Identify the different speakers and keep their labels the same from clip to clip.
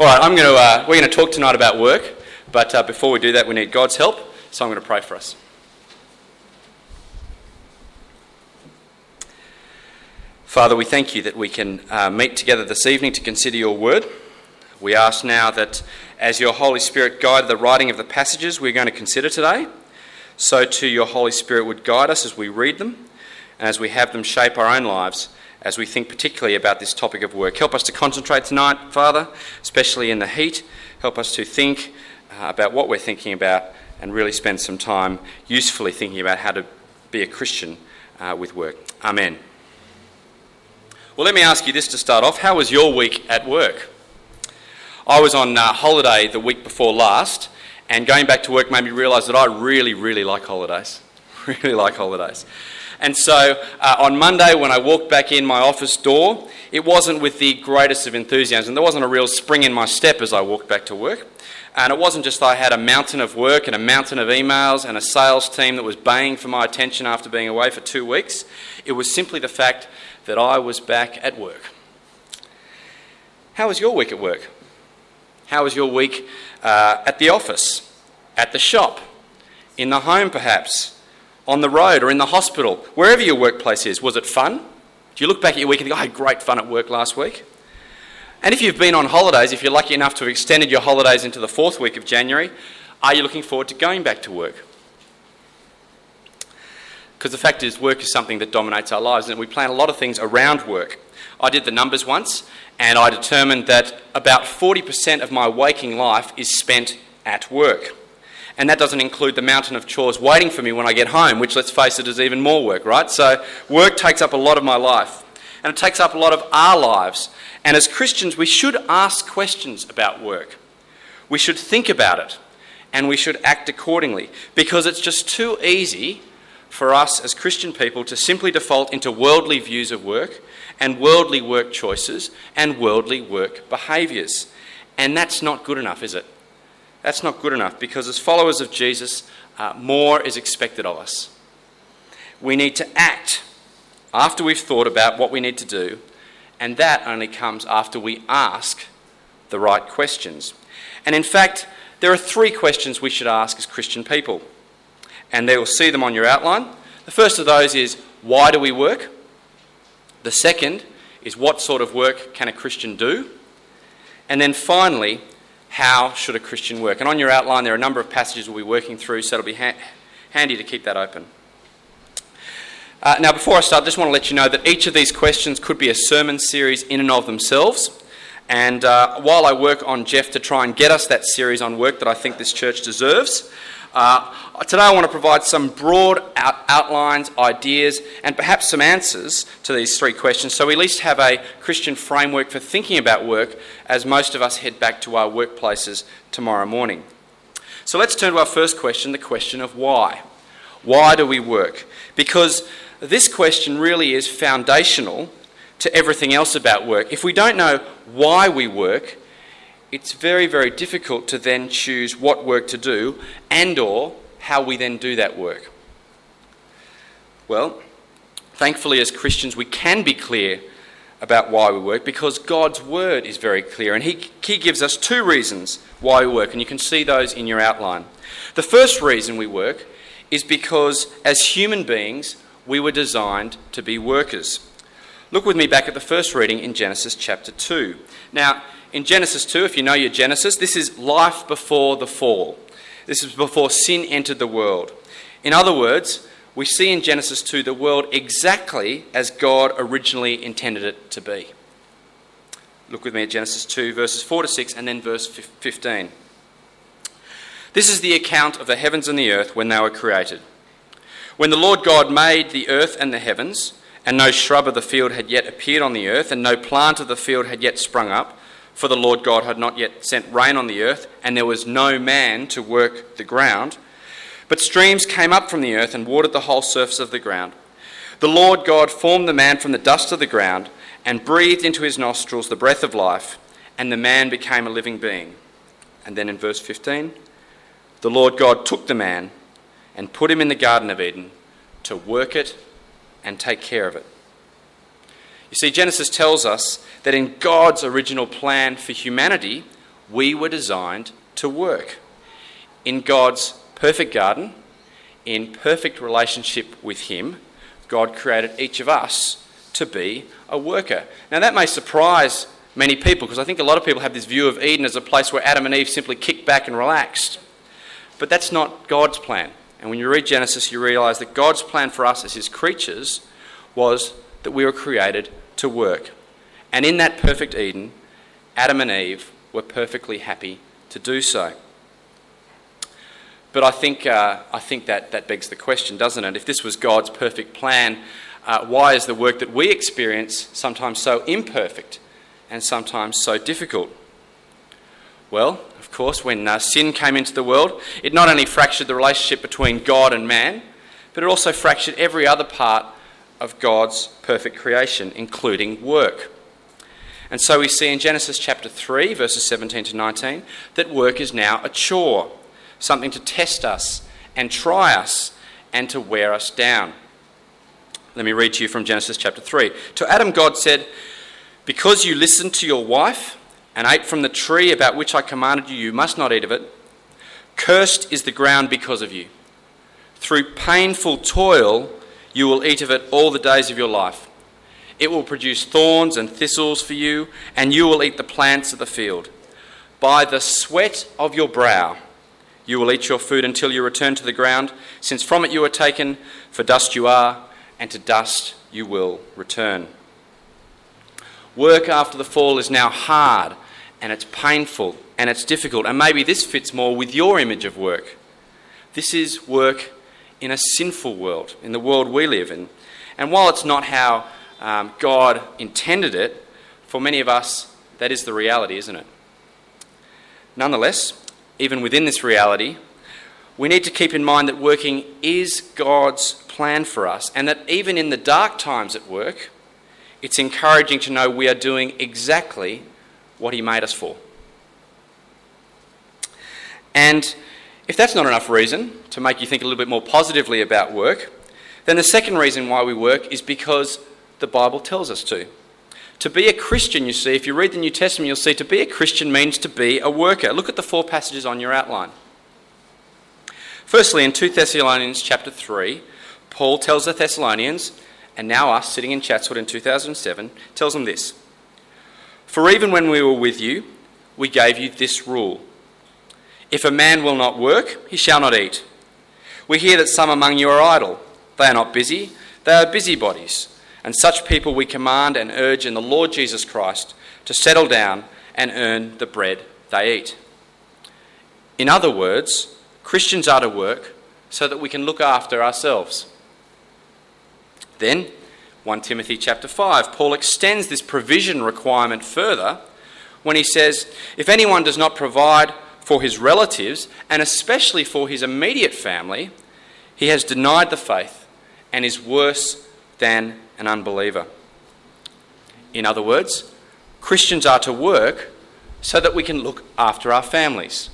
Speaker 1: All right, I'm going to, uh, we're going to talk tonight about work, but uh, before we do that, we need God's help, so I'm going to pray for us. Father, we thank you that we can uh, meet together this evening to consider your word. We ask now that as your Holy Spirit guided the writing of the passages we're going to consider today, so too your Holy Spirit would guide us as we read them and as we have them shape our own lives as we think particularly about this topic of work. Help us to concentrate tonight, Father, especially in the heat. Help us to think uh, about what we're thinking about and really spend some time usefully thinking about how to be a Christian uh, with work. Amen. Well, let me ask you this to start off. How was your week at work? I was on uh, holiday the week before last, and going back to work made me realise that I really, really like holidays. really like holidays. And so uh, on Monday, when I walked back in my office door, it wasn't with the greatest of enthusiasm. There wasn't a real spring in my step as I walked back to work. And it wasn't just I had a mountain of work and a mountain of emails and a sales team that was baying for my attention after being away for two weeks. It was simply the fact that I was back at work. How was your week at work? How was your week uh, at the office, at the shop, in the home perhaps? On the road or in the hospital, wherever your workplace is. Was it fun? Do you look back at your week and think, I had great fun at work last week? And if you've been on holidays, if you're lucky enough to have extended your holidays into the fourth week of January, are you looking forward to going back to work? Because the fact is, work is something that dominates our lives, and we plan a lot of things around work. I did the numbers once, and I determined that about 40% of my waking life is spent at work. And that doesn't include the mountain of chores waiting for me when I get home, which, let's face it, is even more work, right? So, work takes up a lot of my life. And it takes up a lot of our lives. And as Christians, we should ask questions about work. We should think about it. And we should act accordingly. Because it's just too easy for us as Christian people to simply default into worldly views of work and worldly work choices and worldly work behaviours. And that's not good enough, is it? That's not good enough because, as followers of Jesus, uh, more is expected of us. We need to act after we've thought about what we need to do, and that only comes after we ask the right questions. And in fact, there are three questions we should ask as Christian people, and they will see them on your outline. The first of those is why do we work? The second is what sort of work can a Christian do? And then finally, how should a Christian work? And on your outline, there are a number of passages we'll be working through, so it'll be ha- handy to keep that open. Uh, now, before I start, I just want to let you know that each of these questions could be a sermon series in and of themselves. And uh, while I work on Jeff to try and get us that series on work that I think this church deserves, uh, today I want to provide some broad out- outlines, ideas, and perhaps some answers to these three questions so we at least have a Christian framework for thinking about work as most of us head back to our workplaces tomorrow morning. So let's turn to our first question the question of why. Why do we work? Because this question really is foundational to everything else about work. If we don't know why we work, it's very, very difficult to then choose what work to do and or how we then do that work. Well, thankfully as Christians we can be clear about why we work because God's word is very clear and he, he gives us two reasons why we work and you can see those in your outline. The first reason we work is because as human beings we were designed to be workers. Look with me back at the first reading in Genesis chapter 2. Now, in Genesis 2, if you know your Genesis, this is life before the fall. This is before sin entered the world. In other words, we see in Genesis 2 the world exactly as God originally intended it to be. Look with me at Genesis 2, verses 4 to 6, and then verse 15. This is the account of the heavens and the earth when they were created. When the Lord God made the earth and the heavens, and no shrub of the field had yet appeared on the earth, and no plant of the field had yet sprung up, for the Lord God had not yet sent rain on the earth, and there was no man to work the ground. But streams came up from the earth and watered the whole surface of the ground. The Lord God formed the man from the dust of the ground and breathed into his nostrils the breath of life, and the man became a living being. And then in verse 15, the Lord God took the man and put him in the Garden of Eden to work it and take care of it. You see, Genesis tells us that in God's original plan for humanity, we were designed to work. In God's perfect garden, in perfect relationship with Him, God created each of us to be a worker. Now, that may surprise many people because I think a lot of people have this view of Eden as a place where Adam and Eve simply kicked back and relaxed. But that's not God's plan. And when you read Genesis, you realize that God's plan for us as His creatures was that we were created to work. And in that perfect Eden, Adam and Eve were perfectly happy to do so. But I think, uh, I think that, that begs the question, doesn't it? If this was God's perfect plan, uh, why is the work that we experience sometimes so imperfect and sometimes so difficult? Well, of course, when uh, sin came into the world, it not only fractured the relationship between God and man, but it also fractured every other part of God's perfect creation, including work. And so we see in Genesis chapter 3, verses 17 to 19, that work is now a chore, something to test us and try us and to wear us down. Let me read to you from Genesis chapter 3. To Adam, God said, Because you listened to your wife and ate from the tree about which I commanded you, you must not eat of it. Cursed is the ground because of you. Through painful toil, you will eat of it all the days of your life. It will produce thorns and thistles for you, and you will eat the plants of the field. By the sweat of your brow, you will eat your food until you return to the ground, since from it you are taken, for dust you are, and to dust you will return. Work after the fall is now hard, and it's painful, and it's difficult, and maybe this fits more with your image of work. This is work in a sinful world, in the world we live in. And while it's not how um, God intended it, for many of us, that is the reality, isn't it? Nonetheless, even within this reality, we need to keep in mind that working is God's plan for us, and that even in the dark times at work, it's encouraging to know we are doing exactly what He made us for. And if that's not enough reason to make you think a little bit more positively about work, then the second reason why we work is because the Bible tells us to. To be a Christian, you see, if you read the New Testament, you'll see to be a Christian means to be a worker. Look at the four passages on your outline. Firstly, in 2 Thessalonians chapter 3, Paul tells the Thessalonians, and now us sitting in Chatswood in 2007, tells them this For even when we were with you, we gave you this rule if a man will not work, he shall not eat. We hear that some among you are idle. They are not busy, they are busybodies. And such people we command and urge in the Lord Jesus Christ to settle down and earn the bread they eat. In other words, Christians are to work so that we can look after ourselves. Then, 1 Timothy chapter 5, Paul extends this provision requirement further when he says, If anyone does not provide for his relatives, and especially for his immediate family, he has denied the faith and is worse than an unbeliever. In other words, Christians are to work so that we can look after our families.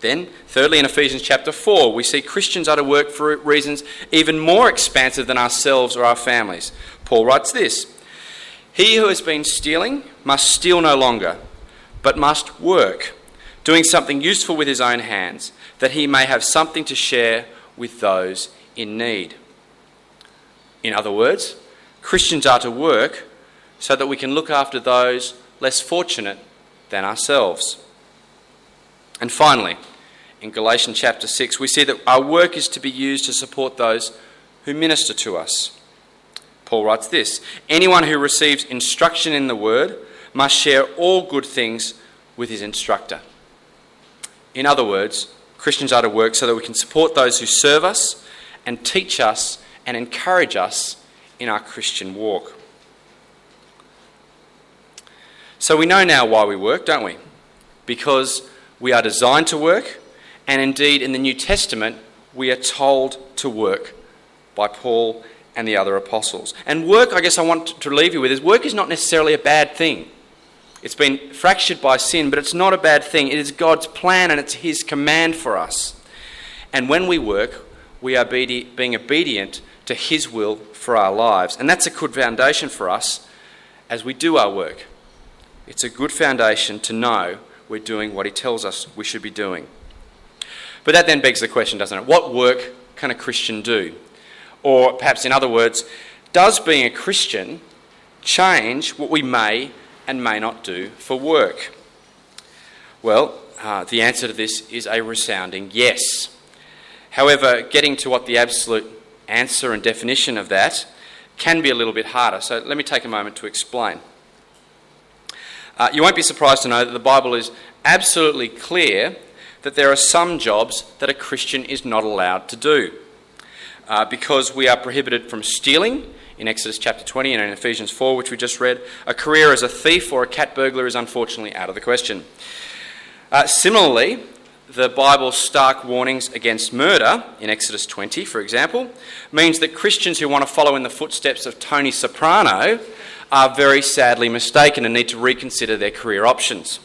Speaker 1: Then, thirdly, in Ephesians chapter 4, we see Christians are to work for reasons even more expansive than ourselves or our families. Paul writes this He who has been stealing must steal no longer but must work, doing something useful with his own hands, that he may have something to share with those in need. In other words, Christians are to work so that we can look after those less fortunate than ourselves. And finally, in Galatians chapter 6, we see that our work is to be used to support those who minister to us. Paul writes this Anyone who receives instruction in the word must share all good things with his instructor. In other words, Christians are to work so that we can support those who serve us and teach us and encourage us in our Christian walk. So we know now why we work, don't we? Because we are designed to work, and indeed in the New Testament, we are told to work by Paul and the other apostles. And work, I guess I want to leave you with, is work is not necessarily a bad thing. It's been fractured by sin, but it's not a bad thing. It is God's plan and it's His command for us. And when we work, we are being obedient to His will for our lives. And that's a good foundation for us as we do our work. It's a good foundation to know we're doing what He tells us we should be doing. But that then begs the question, doesn't it? What work can a Christian do? Or perhaps, in other words, does being a Christian change what we may and may not do for work? Well, uh, the answer to this is a resounding yes. However, getting to what the absolute answer and definition of that can be a little bit harder. So let me take a moment to explain. Uh, you won't be surprised to know that the Bible is absolutely clear that there are some jobs that a Christian is not allowed to do. Uh, because we are prohibited from stealing in Exodus chapter 20 and in Ephesians 4, which we just read, a career as a thief or a cat burglar is unfortunately out of the question. Uh, similarly, the Bible's stark warnings against murder, in Exodus 20, for example, means that Christians who want to follow in the footsteps of Tony Soprano are very sadly mistaken and need to reconsider their career options.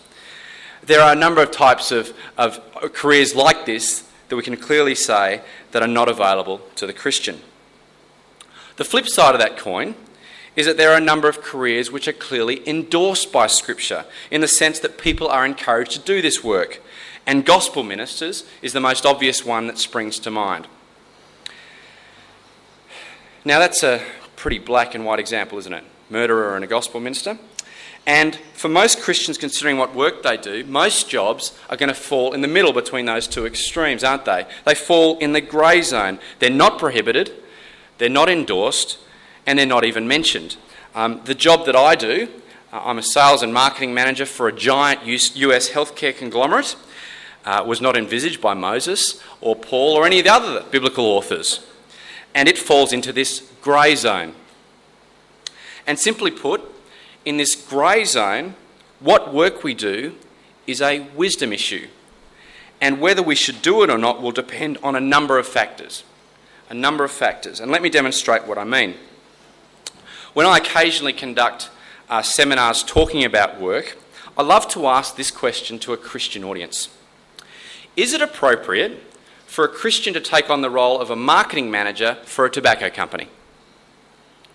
Speaker 1: There are a number of types of, of careers like this that we can clearly say that are not available to the Christian. The flip side of that coin is that there are a number of careers which are clearly endorsed by Scripture in the sense that people are encouraged to do this work and gospel ministers is the most obvious one that springs to mind. Now, that's a pretty black and white example, isn't it? Murderer and a gospel minister. And for most Christians, considering what work they do, most jobs are going to fall in the middle between those two extremes, aren't they? They fall in the grey zone. They're not prohibited, they're not endorsed, and they're not even mentioned. Um, the job that I do, uh, I'm a sales and marketing manager for a giant US healthcare conglomerate uh, was not envisaged by Moses or Paul or any of the other biblical authors. And it falls into this grey zone. And simply put, in this grey zone, what work we do is a wisdom issue. And whether we should do it or not will depend on a number of factors. A number of factors. And let me demonstrate what I mean. When I occasionally conduct uh, seminars talking about work, I love to ask this question to a Christian audience is it appropriate for a Christian to take on the role of a marketing manager for a tobacco company?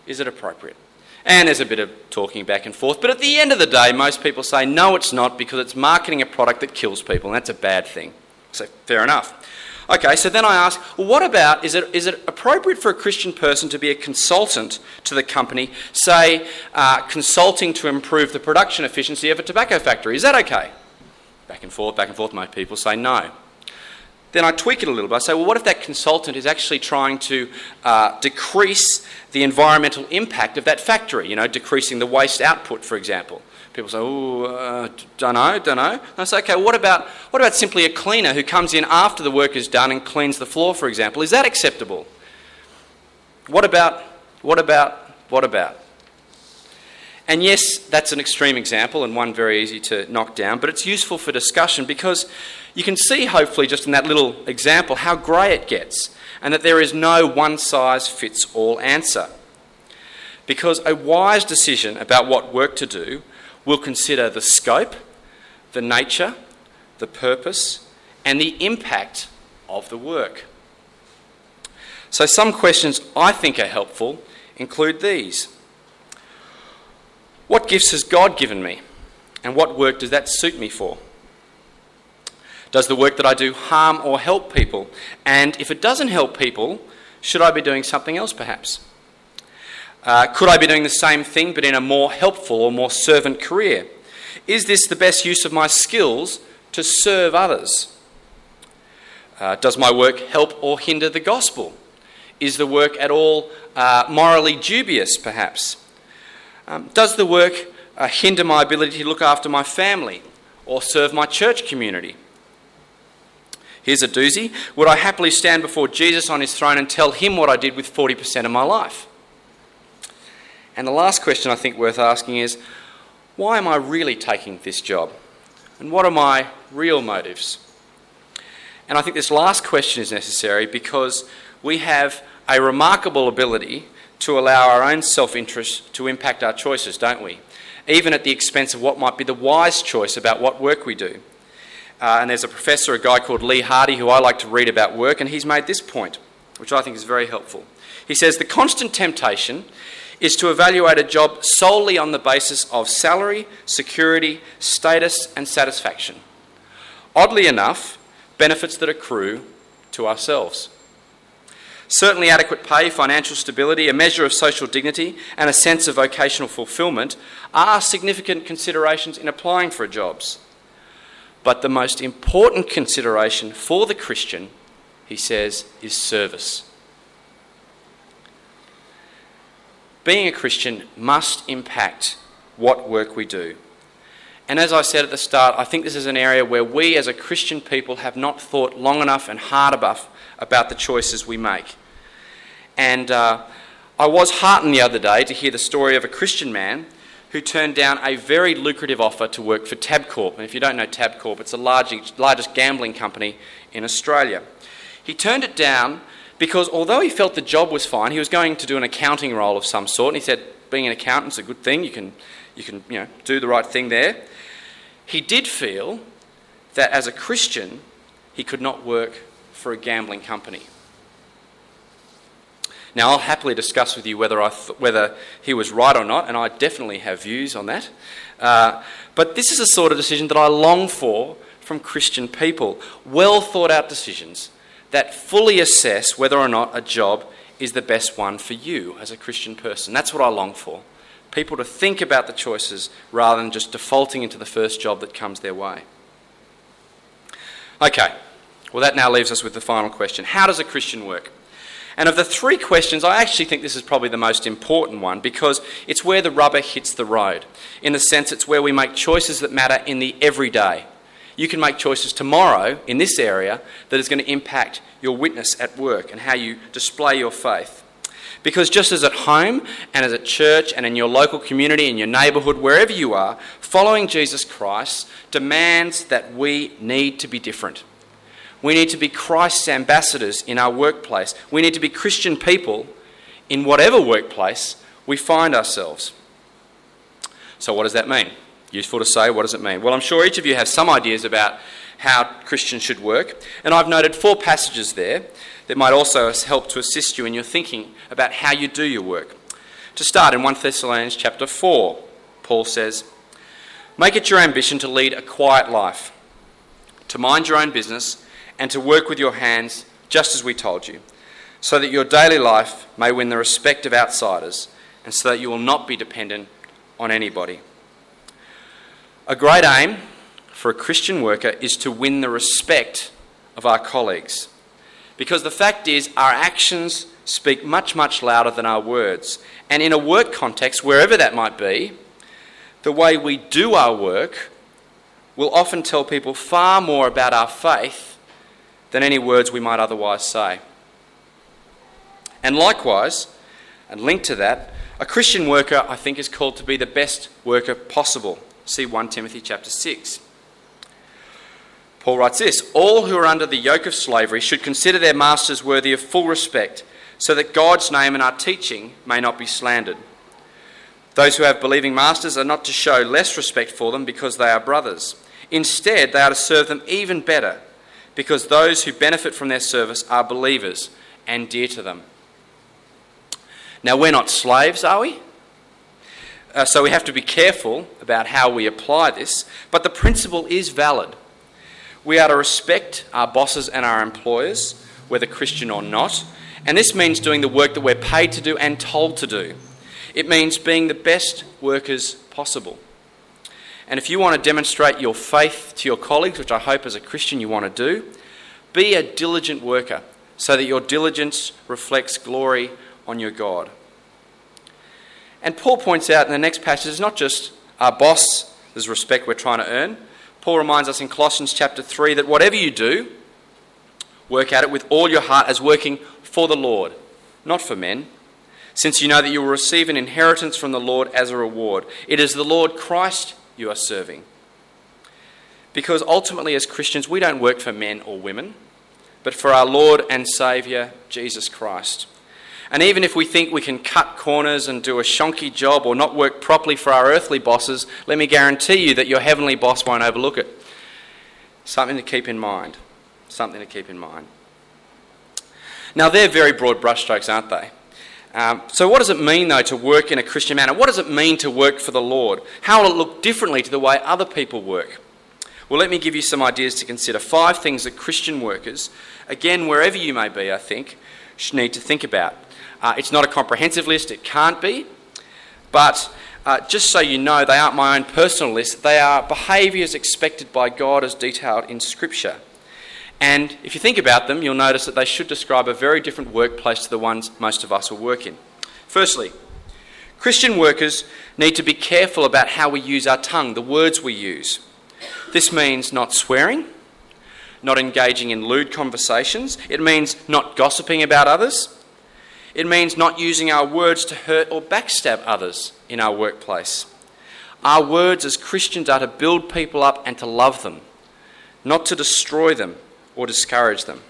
Speaker 1: Is it appropriate? And there's a bit of talking back and forth, but at the end of the day, most people say no, it's not because it's marketing a product that kills people, and that's a bad thing. So, fair enough. Okay, so then I ask, well, what about is it, is it appropriate for a Christian person to be a consultant to the company, say, uh, consulting to improve the production efficiency of a tobacco factory? Is that okay? back and forth, back and forth. Most people say no. Then I tweak it a little bit. I say, well, what if that consultant is actually trying to uh, decrease the environmental impact of that factory? You know, decreasing the waste output, for example. People say, oh, uh, don't know, don't know. And I say, okay, what about, what about simply a cleaner who comes in after the work is done and cleans the floor, for example? Is that acceptable? What about, what about, what about? And yes, that's an extreme example and one very easy to knock down, but it's useful for discussion because you can see, hopefully, just in that little example, how grey it gets and that there is no one size fits all answer. Because a wise decision about what work to do will consider the scope, the nature, the purpose, and the impact of the work. So, some questions I think are helpful include these. What gifts has God given me? And what work does that suit me for? Does the work that I do harm or help people? And if it doesn't help people, should I be doing something else perhaps? Uh, could I be doing the same thing but in a more helpful or more servant career? Is this the best use of my skills to serve others? Uh, does my work help or hinder the gospel? Is the work at all uh, morally dubious, perhaps? Um, does the work uh, hinder my ability to look after my family or serve my church community? Here's a doozy. Would I happily stand before Jesus on his throne and tell him what I did with 40% of my life? And the last question I think worth asking is why am I really taking this job? And what are my real motives? And I think this last question is necessary because we have a remarkable ability to allow our own self interest to impact our choices, don't we? Even at the expense of what might be the wise choice about what work we do. Uh, and there's a professor, a guy called Lee Hardy, who I like to read about work, and he's made this point, which I think is very helpful. He says the constant temptation is to evaluate a job solely on the basis of salary, security, status, and satisfaction. Oddly enough, benefits that accrue to ourselves. Certainly, adequate pay, financial stability, a measure of social dignity, and a sense of vocational fulfilment are significant considerations in applying for jobs. But the most important consideration for the Christian, he says, is service. Being a Christian must impact what work we do. And as I said at the start, I think this is an area where we as a Christian people have not thought long enough and hard enough about the choices we make. And uh, I was heartened the other day to hear the story of a Christian man who turned down a very lucrative offer to work for Tabcorp. And if you don't know Tabcorp, it's the largest, largest gambling company in Australia. He turned it down because although he felt the job was fine, he was going to do an accounting role of some sort. And he said, being an accountant is a good thing. You can, you can you know, do the right thing there. He did feel that as a Christian, he could not work for a gambling company. Now, I'll happily discuss with you whether, I th- whether he was right or not, and I definitely have views on that. Uh, but this is the sort of decision that I long for from Christian people well thought out decisions that fully assess whether or not a job is the best one for you as a Christian person. That's what I long for. People to think about the choices rather than just defaulting into the first job that comes their way. Okay, well, that now leaves us with the final question How does a Christian work? And of the three questions, I actually think this is probably the most important one because it's where the rubber hits the road. In the sense, it's where we make choices that matter in the everyday. You can make choices tomorrow in this area that is going to impact your witness at work and how you display your faith. Because just as at home and as at church and in your local community, in your neighbourhood, wherever you are, following Jesus Christ demands that we need to be different. We need to be Christ's ambassadors in our workplace. We need to be Christian people in whatever workplace we find ourselves. So, what does that mean? Useful to say, what does it mean? Well, I'm sure each of you have some ideas about how Christians should work, and I've noted four passages there that might also help to assist you in your thinking about how you do your work. To start, in 1 Thessalonians chapter 4, Paul says, Make it your ambition to lead a quiet life, to mind your own business and to work with your hands, just as we told you, so that your daily life may win the respect of outsiders, and so that you will not be dependent on anybody. A great aim for a Christian worker is to win the respect of our colleagues. Because the fact is, our actions speak much, much louder than our words. And in a work context, wherever that might be, the way we do our work will often tell people far more about our faith than any words we might otherwise say. And likewise, and linked to that, a Christian worker, I think, is called to be the best worker possible. See 1 Timothy chapter 6. Paul writes this All who are under the yoke of slavery should consider their masters worthy of full respect, so that God's name and our teaching may not be slandered. Those who have believing masters are not to show less respect for them because they are brothers. Instead, they are to serve them even better because those who benefit from their service are believers and dear to them. Now, we're not slaves, are we? Uh, so we have to be careful about how we apply this, but the principle is valid. We are to respect our bosses and our employers, whether Christian or not, and this means doing the work that we're paid to do and told to do. It means being the best workers possible. And if you want to demonstrate your faith to your colleagues, which I hope as a Christian you want to do, be a diligent worker so that your diligence reflects glory on your God. And Paul points out in the next passage, it's not just our boss, there's respect we're trying to earn. Paul reminds us in Colossians chapter 3 that whatever you do, work at it with all your heart as working for the Lord, not for men, since you know that you will receive an inheritance from the Lord as a reward. It is the Lord Christ you are serving. Because ultimately, as Christians, we don't work for men or women, but for our Lord and Saviour, Jesus Christ. And even if we think we can cut corners and do a shonky job or not work properly for our earthly bosses, let me guarantee you that your heavenly boss won't overlook it. Something to keep in mind. Something to keep in mind. Now, they're very broad brushstrokes, aren't they? Um, so, what does it mean, though, to work in a Christian manner? What does it mean to work for the Lord? How will it look differently to the way other people work? Well, let me give you some ideas to consider. Five things that Christian workers, again, wherever you may be, I think, should need to think about. Uh, it's not a comprehensive list, it can't be, but uh, just so you know, they aren't my own personal list. They are behaviours expected by God as detailed in Scripture. And if you think about them, you'll notice that they should describe a very different workplace to the ones most of us will work in. Firstly, Christian workers need to be careful about how we use our tongue, the words we use. This means not swearing, not engaging in lewd conversations, it means not gossiping about others, it means not using our words to hurt or backstab others in our workplace. Our words as Christians are to build people up and to love them, not to destroy them or discourage them.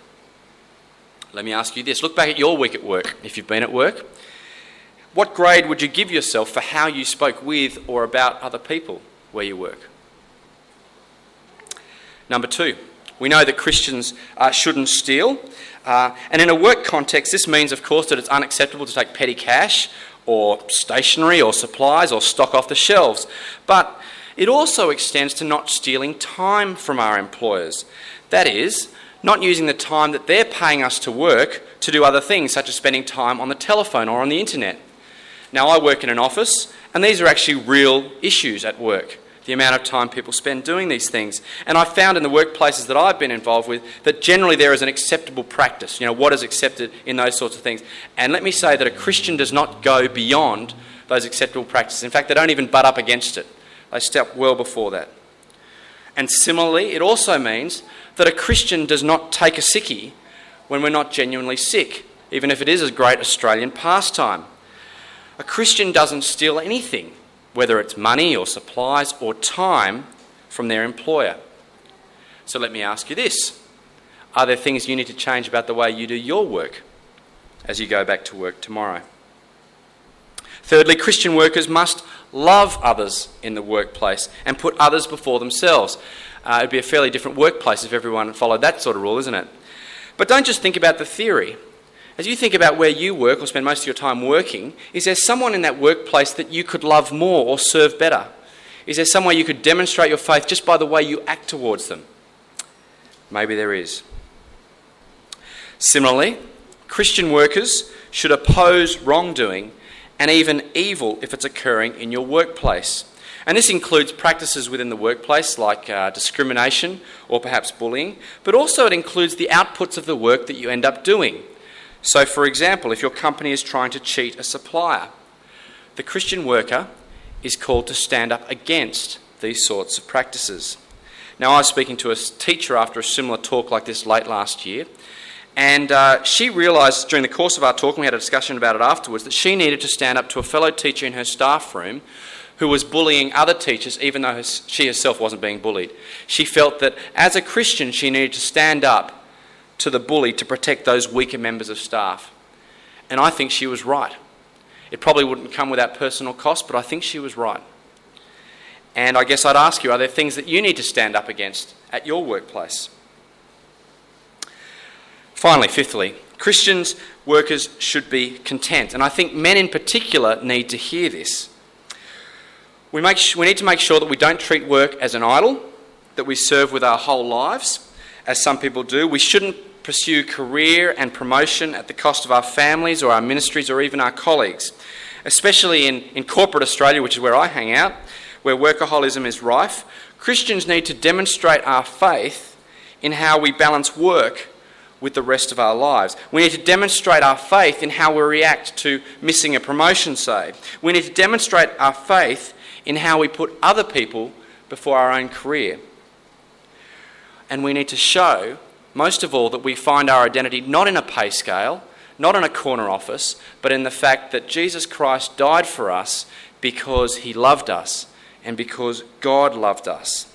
Speaker 1: Let me ask you this look back at your week at work, if you've been at work. What grade would you give yourself for how you spoke with or about other people where you work? Number two, we know that Christians uh, shouldn't steal. Uh, and in a work context, this means, of course, that it's unacceptable to take petty cash or stationery or supplies or stock off the shelves. But it also extends to not stealing time from our employers. That is, not using the time that they're paying us to work to do other things, such as spending time on the telephone or on the internet. Now, I work in an office, and these are actually real issues at work the amount of time people spend doing these things. And I found in the workplaces that I've been involved with that generally there is an acceptable practice, you know, what is accepted in those sorts of things. And let me say that a Christian does not go beyond those acceptable practices. In fact, they don't even butt up against it, they step well before that. And similarly, it also means that a Christian does not take a sickie when we're not genuinely sick, even if it is a great Australian pastime. A Christian doesn't steal anything, whether it's money or supplies or time from their employer. So let me ask you this Are there things you need to change about the way you do your work as you go back to work tomorrow? Thirdly, Christian workers must love others in the workplace and put others before themselves. Uh, it'd be a fairly different workplace if everyone followed that sort of rule, isn't it? But don't just think about the theory. As you think about where you work or spend most of your time working, is there someone in that workplace that you could love more or serve better? Is there somewhere you could demonstrate your faith just by the way you act towards them? Maybe there is. Similarly, Christian workers should oppose wrongdoing and even evil if it's occurring in your workplace. And this includes practices within the workplace like uh, discrimination or perhaps bullying, but also it includes the outputs of the work that you end up doing. So, for example, if your company is trying to cheat a supplier, the Christian worker is called to stand up against these sorts of practices. Now, I was speaking to a teacher after a similar talk like this late last year, and uh, she realised during the course of our talk, and we had a discussion about it afterwards, that she needed to stand up to a fellow teacher in her staff room who was bullying other teachers, even though she herself wasn't being bullied. She felt that as a Christian, she needed to stand up to the bully to protect those weaker members of staff. And I think she was right. It probably wouldn't come without personal cost, but I think she was right. And I guess I'd ask you are there things that you need to stand up against at your workplace? Finally, fifthly, Christians, workers should be content. And I think men in particular need to hear this. We, make, we need to make sure that we don't treat work as an idol that we serve with our whole lives, as some people do. We shouldn't pursue career and promotion at the cost of our families or our ministries or even our colleagues. Especially in, in corporate Australia, which is where I hang out, where workaholism is rife, Christians need to demonstrate our faith in how we balance work with the rest of our lives. We need to demonstrate our faith in how we react to missing a promotion, say. We need to demonstrate our faith in how we put other people before our own career. And we need to show, most of all, that we find our identity not in a pay scale, not in a corner office, but in the fact that Jesus Christ died for us because he loved us and because God loved us.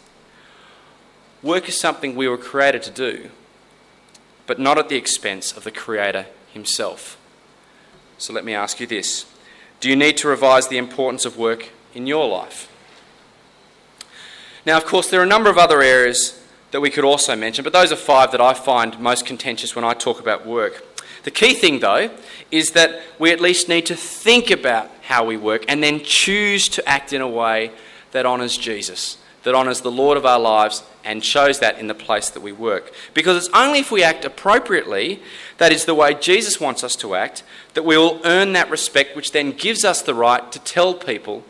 Speaker 1: Work is something we were created to do, but not at the expense of the Creator himself. So let me ask you this Do you need to revise the importance of work in your life. Now, of course, there are a number of other areas that we could also mention, but those are five that I find most contentious when I talk about work. The key thing, though, is that we at least need to think about how we work and then choose to act in a way that honours Jesus, that honours the Lord of our lives and shows that in the place that we work. Because it's only if we act appropriately, that is the way Jesus wants us to act, that we will earn that respect, which then gives us the right to tell people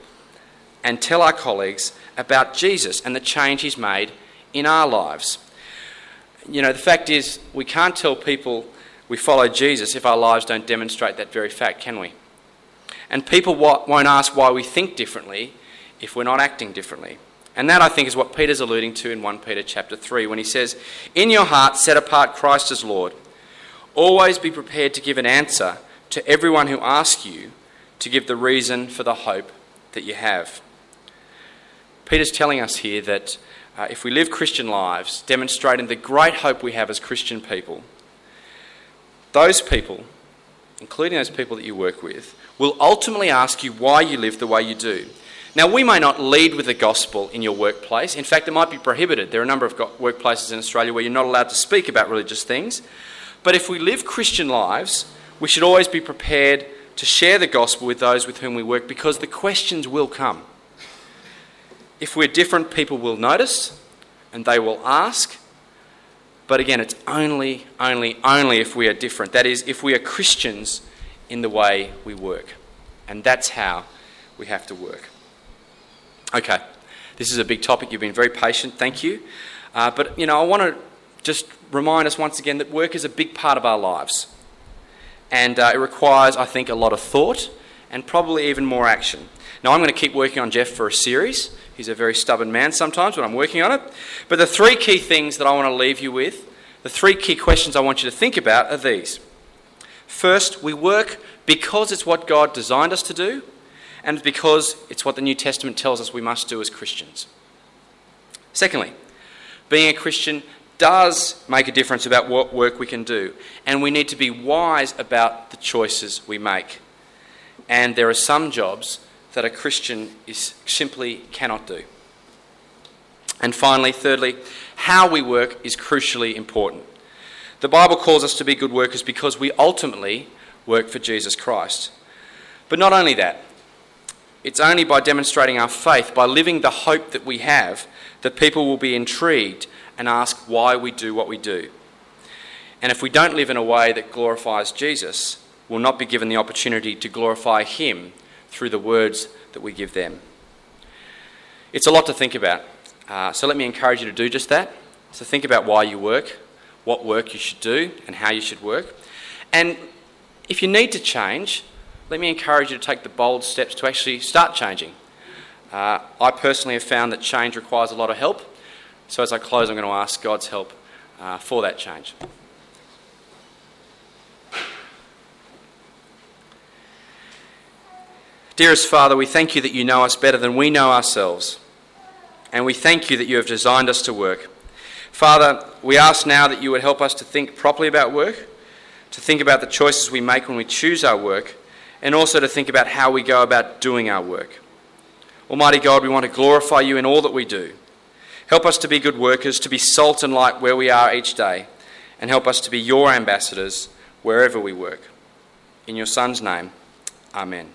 Speaker 1: and tell our colleagues about Jesus and the change he's made in our lives. You know, the fact is, we can't tell people we follow Jesus if our lives don't demonstrate that very fact, can we? And people won't ask why we think differently if we're not acting differently. And that, I think, is what Peter's alluding to in 1 Peter chapter 3 when he says, In your heart, set apart Christ as Lord. Always be prepared to give an answer to everyone who asks you to give the reason for the hope that you have. Peter's telling us here that uh, if we live Christian lives, demonstrating the great hope we have as Christian people, those people, including those people that you work with, will ultimately ask you why you live the way you do. Now, we may not lead with the gospel in your workplace. In fact, it might be prohibited. There are a number of workplaces in Australia where you're not allowed to speak about religious things. But if we live Christian lives, we should always be prepared to share the gospel with those with whom we work because the questions will come. If we're different, people will notice and they will ask, but again, it's only, only, only if we are different. That is, if we are Christians in the way we work. And that's how we have to work. Okay, this is a big topic. You've been very patient. Thank you. Uh, but, you know, I want to just remind us once again that work is a big part of our lives. And uh, it requires, I think, a lot of thought and probably even more action. Now, I'm going to keep working on Jeff for a series. He's a very stubborn man sometimes, but I'm working on it. But the three key things that I want to leave you with, the three key questions I want you to think about are these. First, we work because it's what God designed us to do, and because it's what the New Testament tells us we must do as Christians. Secondly, being a Christian does make a difference about what work we can do, and we need to be wise about the choices we make. And there are some jobs that a Christian is, simply cannot do. And finally, thirdly, how we work is crucially important. The Bible calls us to be good workers because we ultimately work for Jesus Christ. But not only that, it's only by demonstrating our faith, by living the hope that we have, that people will be intrigued and ask why we do what we do. And if we don't live in a way that glorifies Jesus, we'll not be given the opportunity to glorify Him through the words that we give them. It's a lot to think about. Uh, so let me encourage you to do just that. So think about why you work, what work you should do, and how you should work. And if you need to change, let me encourage you to take the bold steps to actually start changing. Uh, I personally have found that change requires a lot of help. So as I close, I'm going to ask God's help uh, for that change. Dearest Father, we thank you that you know us better than we know ourselves. And we thank you that you have designed us to work. Father, we ask now that you would help us to think properly about work, to think about the choices we make when we choose our work, and also to think about how we go about doing our work. Almighty God, we want to glorify you in all that we do. Help us to be good workers, to be salt and light where we are each day, and help us to be your ambassadors wherever we work. In your Son's name, Amen.